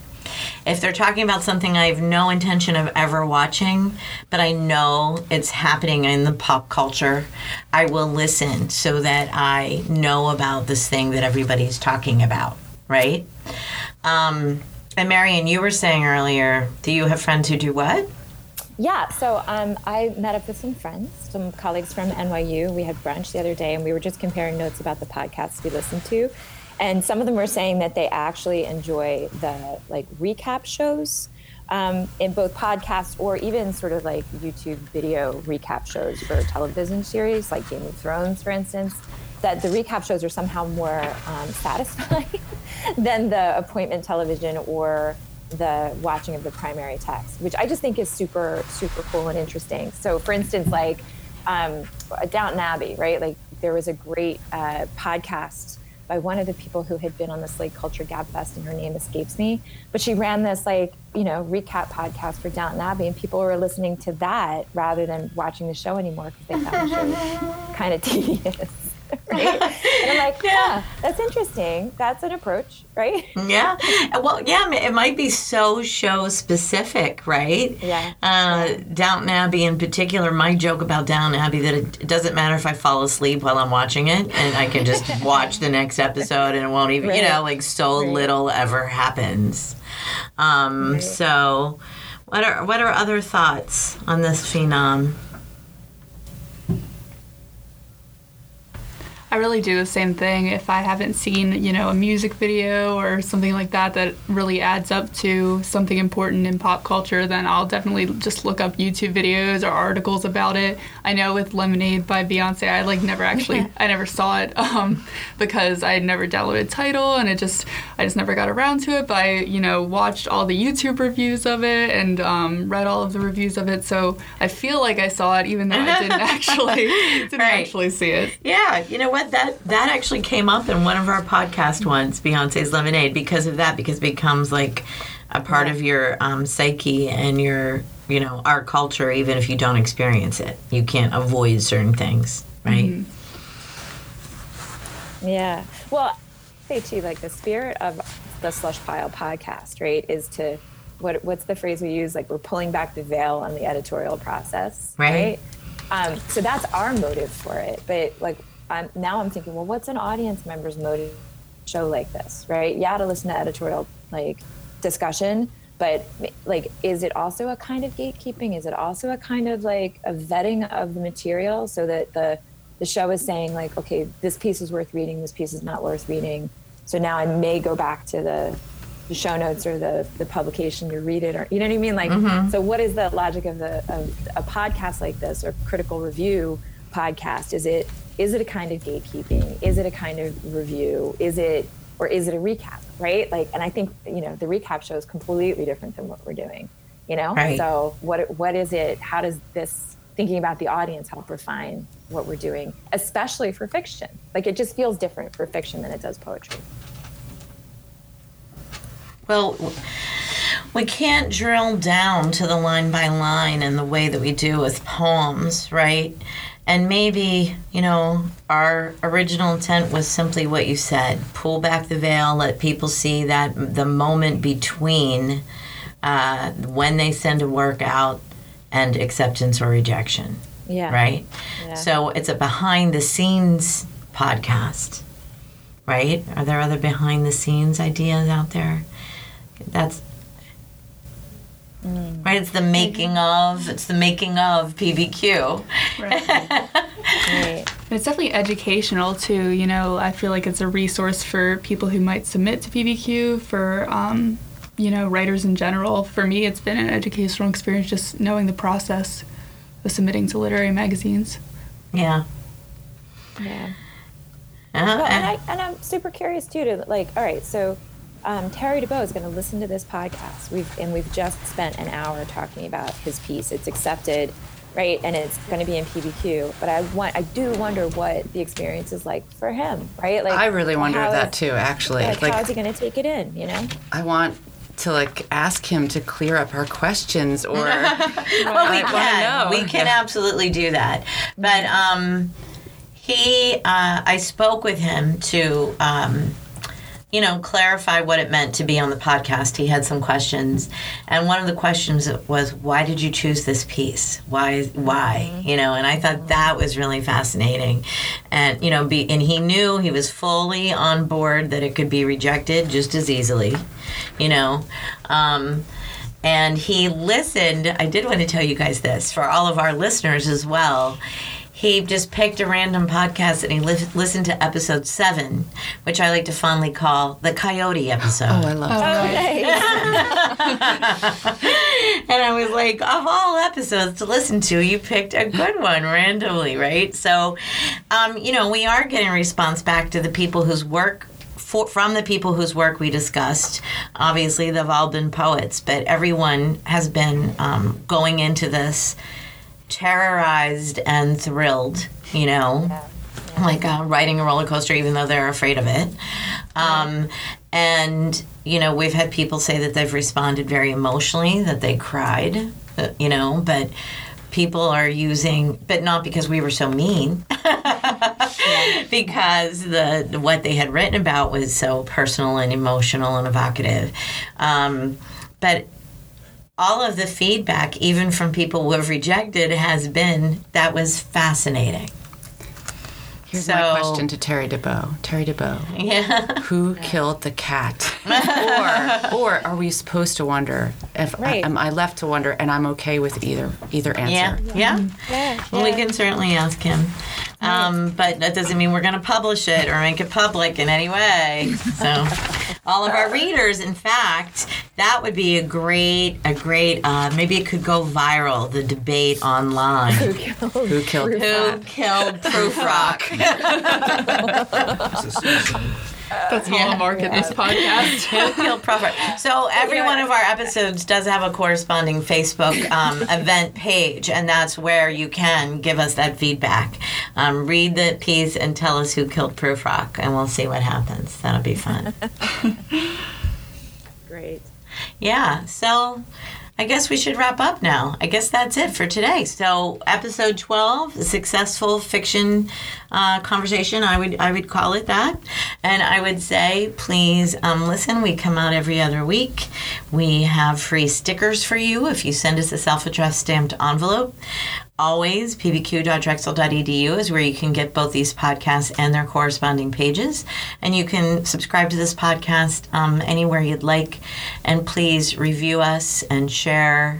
[SPEAKER 1] If they're talking about something I have no intention of ever watching, but I know it's happening in the pop culture, I will listen so that I know about this thing that everybody's talking about, right? Um, and Marion, you were saying earlier, do you have friends who do what?
[SPEAKER 5] Yeah, so um, I met up with some friends, some colleagues from NYU. We had brunch the other day, and we were just comparing notes about the podcasts we listened to. And some of them were saying that they actually enjoy the like recap shows um, in both podcasts or even sort of like YouTube video recap shows for television series, like Game of Thrones, for instance. That the recap shows are somehow more um, satisfying than the appointment television or the watching of the primary text, which I just think is super, super cool and interesting. So, for instance, like um, Downton Abbey, right? Like there was a great uh, podcast by one of the people who had been on the Slate Culture Gabfest, and her name escapes me. But she ran this like you know recap podcast for Downton Abbey, and people were listening to that rather than watching the show anymore because they found show kind of tedious. Right? And I'm like, yeah, that's interesting. That's an approach, right?
[SPEAKER 1] Yeah. Well, yeah, it might be so show specific, right?
[SPEAKER 5] Yeah.
[SPEAKER 1] Uh, Downton Abbey in particular, my joke about Downton Abbey that it, doesn't matter if I fall asleep while I'm watching it and I can just watch the next episode and it won't even, you know, like so
[SPEAKER 5] Right.
[SPEAKER 1] little ever happens. Um,
[SPEAKER 5] Right.
[SPEAKER 1] So, what are what are other thoughts on this phenom?
[SPEAKER 3] I really do the same thing. If I haven't seen, you know, a music video or something like that that really adds up to something important in pop culture, then I'll definitely just look up YouTube videos or articles about it. I know with Lemonade by Beyonce, I like never actually, I never saw it um, because I never downloaded Tidal and it just, I just never got around to it. But I, you know, watched all the YouTube reviews of it and um, read all of the reviews of it. So I feel like I saw it, even though I didn't actually, didn't
[SPEAKER 1] Right.
[SPEAKER 3] actually see it.
[SPEAKER 1] Yeah, you know what? That that actually came up in one of our podcast ones, Beyonce's Lemonade, because of that, because it becomes like a part
[SPEAKER 5] Yeah.
[SPEAKER 1] of your um, psyche and your you know our culture even if you don't experience it you can't avoid certain things right
[SPEAKER 5] Yeah. Well, I say too, like the spirit of the Slush Pile podcast, right, is to what what's the phrase we use? Like we're pulling back the veil on the editorial process,
[SPEAKER 1] Right.
[SPEAKER 5] right? Um, so that's our motive for it. But like I'm, now, I'm thinking, well, what's an audience member's motive? Show like this, right? Yeah, to listen to editorial like discussion, but like, is it also a kind of gatekeeping? Is it also a kind of like a vetting of the material so that the the show is saying like, okay, this piece is worth reading, this piece is not worth reading. So now I may go back to the the show notes or the the publication to read it, or you know what I mean? Like, mm-hmm. so what is the logic of the of a podcast like this or critical review podcast? Is it is it a kind of gatekeeping? Is it a kind of review? Is it or is it a recap? Right? Like, and I think you know the recap show is completely different than what we're doing. You know,
[SPEAKER 1] Right.
[SPEAKER 5] so what what is it? How does this thinking about the audience help refine what we're doing, especially for fiction? Like, it just feels different for fiction than it does poetry.
[SPEAKER 1] well we can't drill down to the line by line in the way that we do with poems right and maybe you know our original intent was simply what you said pull back the veil let people see that the moment between uh, when they send a work out and acceptance or rejection
[SPEAKER 5] Yeah.
[SPEAKER 1] right?
[SPEAKER 5] Yeah.
[SPEAKER 1] So it's a behind the scenes podcast, right? Are there other behind the scenes ideas out there? That's
[SPEAKER 5] Mm.
[SPEAKER 1] right. It's the making of. It's the making of PBQ.
[SPEAKER 3] Right.
[SPEAKER 5] Right.
[SPEAKER 3] It's definitely educational too. You know, I feel like it's a resource for people who might submit to PBQ, for um, you know, writers in general. For me, it's been an educational experience just knowing the process of submitting to literary magazines.
[SPEAKER 1] Yeah.
[SPEAKER 5] Yeah.
[SPEAKER 1] Uh,
[SPEAKER 5] Well, and,
[SPEAKER 1] and-
[SPEAKER 5] I, and I'm super curious too to like, all right, so um, Terry Dubow is going to listen to this podcast. We've and we've just spent an hour talking about his piece. It's accepted, right, and it's going to be in PBQ. But I want, I do wonder what the experience is like for him, right? Like,
[SPEAKER 4] I really wonder
[SPEAKER 5] how
[SPEAKER 4] that
[SPEAKER 5] is-
[SPEAKER 4] too, actually.
[SPEAKER 5] Like,
[SPEAKER 4] Like,
[SPEAKER 5] how is he going to take it in? You know?
[SPEAKER 4] I want to like ask him to clear up our questions or
[SPEAKER 1] well, we
[SPEAKER 4] I
[SPEAKER 1] can. We can
[SPEAKER 4] Yeah.
[SPEAKER 1] absolutely do that. But um, he, uh, I spoke with him to, um, you know, clarify what it meant to be on the podcast. He had some questions, and one of the questions was, "Why did you choose this piece? Why? Why? You know?" And I thought that was really fascinating, and you know, be and he knew he was fully on board that it could be rejected just as easily, you know. Um, and he listened. I did want to tell you guys this for all of our listeners as well. He just picked a random podcast and he li- listened to episode seven, which I like to fondly call the Coyote episode.
[SPEAKER 4] Oh, I love
[SPEAKER 3] Oh,
[SPEAKER 4] that.
[SPEAKER 3] right.
[SPEAKER 1] and I was like, of all episodes to listen to, you picked a good one randomly, right? So, um, you know, we are getting response back to the people whose work. For, from the people whose work we discussed, obviously they've all been poets, but everyone has been um, going into this terrorized and thrilled, you know, like uh, riding a roller coaster, even though they're afraid of it. Um, and, you know, we've had people say that they've responded very emotionally, that they cried, uh, you know, but people are using, but not because we were so mean. because the what they had written about was so personal and emotional and evocative um, but all of the feedback, even from people who have rejected, has been that was fascinating.
[SPEAKER 4] Here's
[SPEAKER 1] So-
[SPEAKER 4] my question to Terry Dubow. Terry Dubow,
[SPEAKER 1] Yeah.
[SPEAKER 4] who killed the cat? or, or are we supposed to wonder if
[SPEAKER 5] Right.
[SPEAKER 4] am I left to wonder, and I'm okay with either either
[SPEAKER 1] Yeah.
[SPEAKER 4] answer?
[SPEAKER 1] Yeah.
[SPEAKER 5] Yeah.
[SPEAKER 1] Well, we can certainly ask him. Um, but that doesn't mean we're going to publish it or make it public in any way. So, all of our readers, in fact, that would be a great, a great, uh, maybe it could go viral, the debate online.
[SPEAKER 4] Who killed the
[SPEAKER 1] Who
[SPEAKER 4] cat?
[SPEAKER 1] killed Prufrock?
[SPEAKER 3] That's how I'll market this podcast.
[SPEAKER 1] Who killed Proof So every one of our episodes does have a corresponding Facebook um, event page, and that's where you can give us that feedback. Um, read the piece and tell us who killed Prufrock, and we'll see what happens. That'll be fun.
[SPEAKER 5] Great.
[SPEAKER 1] Yeah, so I guess we should wrap up now. I guess that's it for today. So episode twelve, successful fiction uh, conversation. I would I would call it that, and I would say please um, listen. We come out every other week. We have free stickers for you if you send us a self-addressed stamped envelope always pbq.drexel.edu is where you can get both these podcasts and their corresponding pages and you can subscribe to this podcast um, anywhere you'd like and please review us and share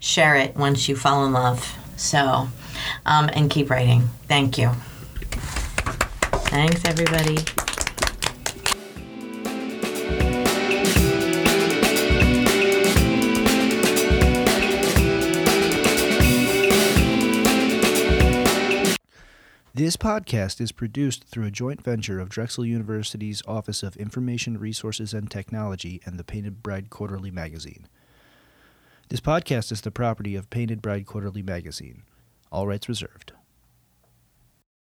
[SPEAKER 1] share it once you fall in love so um, and keep writing thank you thanks everybody
[SPEAKER 6] This podcast is produced through a joint venture of Drexel University's Office of Information Resources and Technology and the Painted Bride Quarterly magazine. This podcast is the property of Painted Bride Quarterly magazine. All rights reserved.